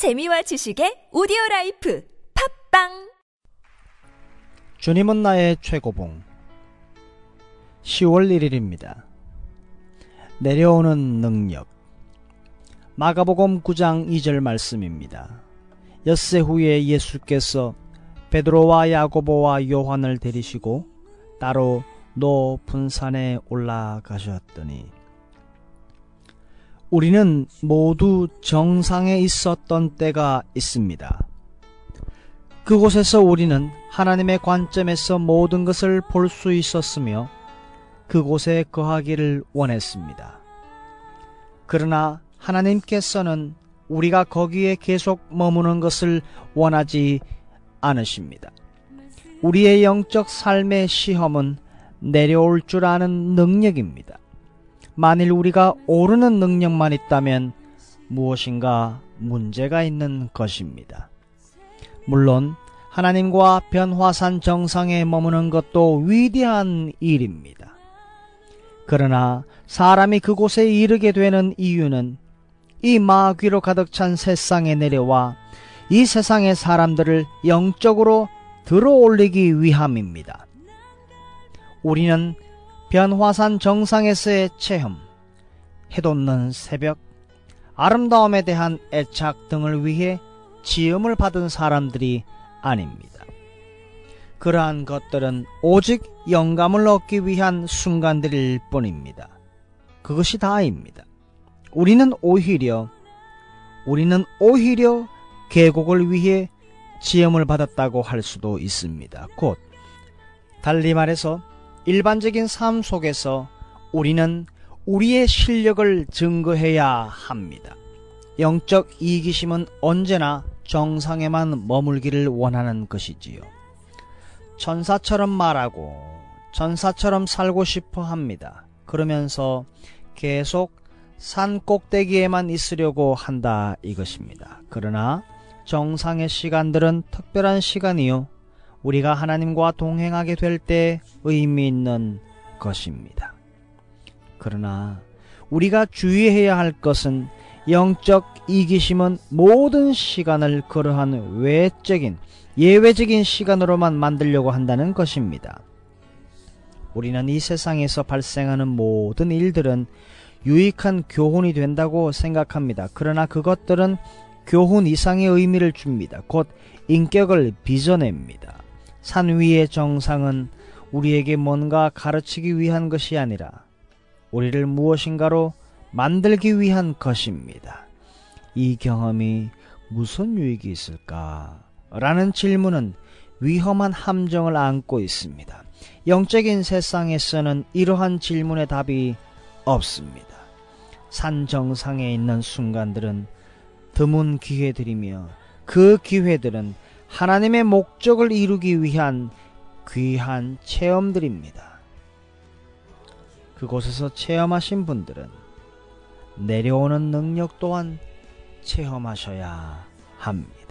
재미와 지식의 오디오 life 팟빵 주님은 나의 최고봉 10월 1일입니다. 내려오는 능력 마가복음 9장 2절 말씀입니다. 엿새 후에 예수께서 베드로와 야고보와 요한을 데리시고 따로 높은 산에 올라가셨더니 우리는 모두 정상에 있었던 때가 있습니다. 그곳에서 우리는 하나님의 관점에서 모든 것을 볼 수 있었으며 그곳에 거하기를 원했습니다. 그러나 하나님께서는 우리가 거기에 계속 머무는 것을 원하지 않으십니다. 우리의 영적 삶의 시험은 내려올 줄 아는 능력입니다. 만일 우리가 오르는 능력만 있다면 무엇인가 문제가 있는 것입니다. 물론 하나님과 변화산 정상에 머무는 것도 위대한 일입니다. 그러나 사람이 그곳에 이르게 되는 이유는 이 마귀로 가득 찬 세상에 내려와 이 세상의 사람들을 영적으로 들어올리기 위함입니다. 우리는 변화산 정상에서의 체험, 해돋는 새벽, 아름다움에 대한 애착 등을 위해 지음을 받은 사람들이 아닙니다. 그러한 것들은 오직 영감을 얻기 위한 순간들일 뿐입니다. 그것이 다입니다. 우리는 오히려 우리는 오히려 계곡을 위해 지음을 받았다고 할 수도 있습니다. 곧 달리 말해서 일반적인 삶 속에서 우리는 우리의 실력을 증거해야 합니다. 영적 이기심은 언제나 정상에만 머물기를 원하는 것이지요. 천사처럼 말하고 전사처럼 살고 싶어 합니다. 그러면서 계속 산 꼭대기에만 있으려고 한다 이것입니다. 그러나 정상의 시간들은 특별한 시간이요. 우리가 하나님과 동행하게 될 때 의미 있는 것입니다. 그러나 우리가 주의해야 할 것은 영적 이기심은 모든 시간을 그러한 외적인 예외적인 시간으로만 만들려고 한다는 것입니다. 우리는 이 세상에서 발생하는 모든 일들은 유익한 교훈이 된다고 생각합니다. 그러나 그것들은 교훈 이상의 의미를 줍니다. 곧 인격을 빚어냅니다. 산 위의 정상은 우리에게 뭔가 가르치기 위한 것이 아니라 우리를 무엇인가로 만들기 위한 것입니다. 이 경험이 무슨 유익이 있을까? 라는 질문은 위험한 함정을 안고 있습니다. 영적인 세상에서는 이러한 질문의 답이 없습니다. 산 정상에 있는 순간들은 드문 기회들이며 그 기회들은 하나님의 목적을 이루기 위한 귀한 체험들입니다. 그곳에서 체험하신 분들은 내려오는 능력 또한 체험하셔야 합니다.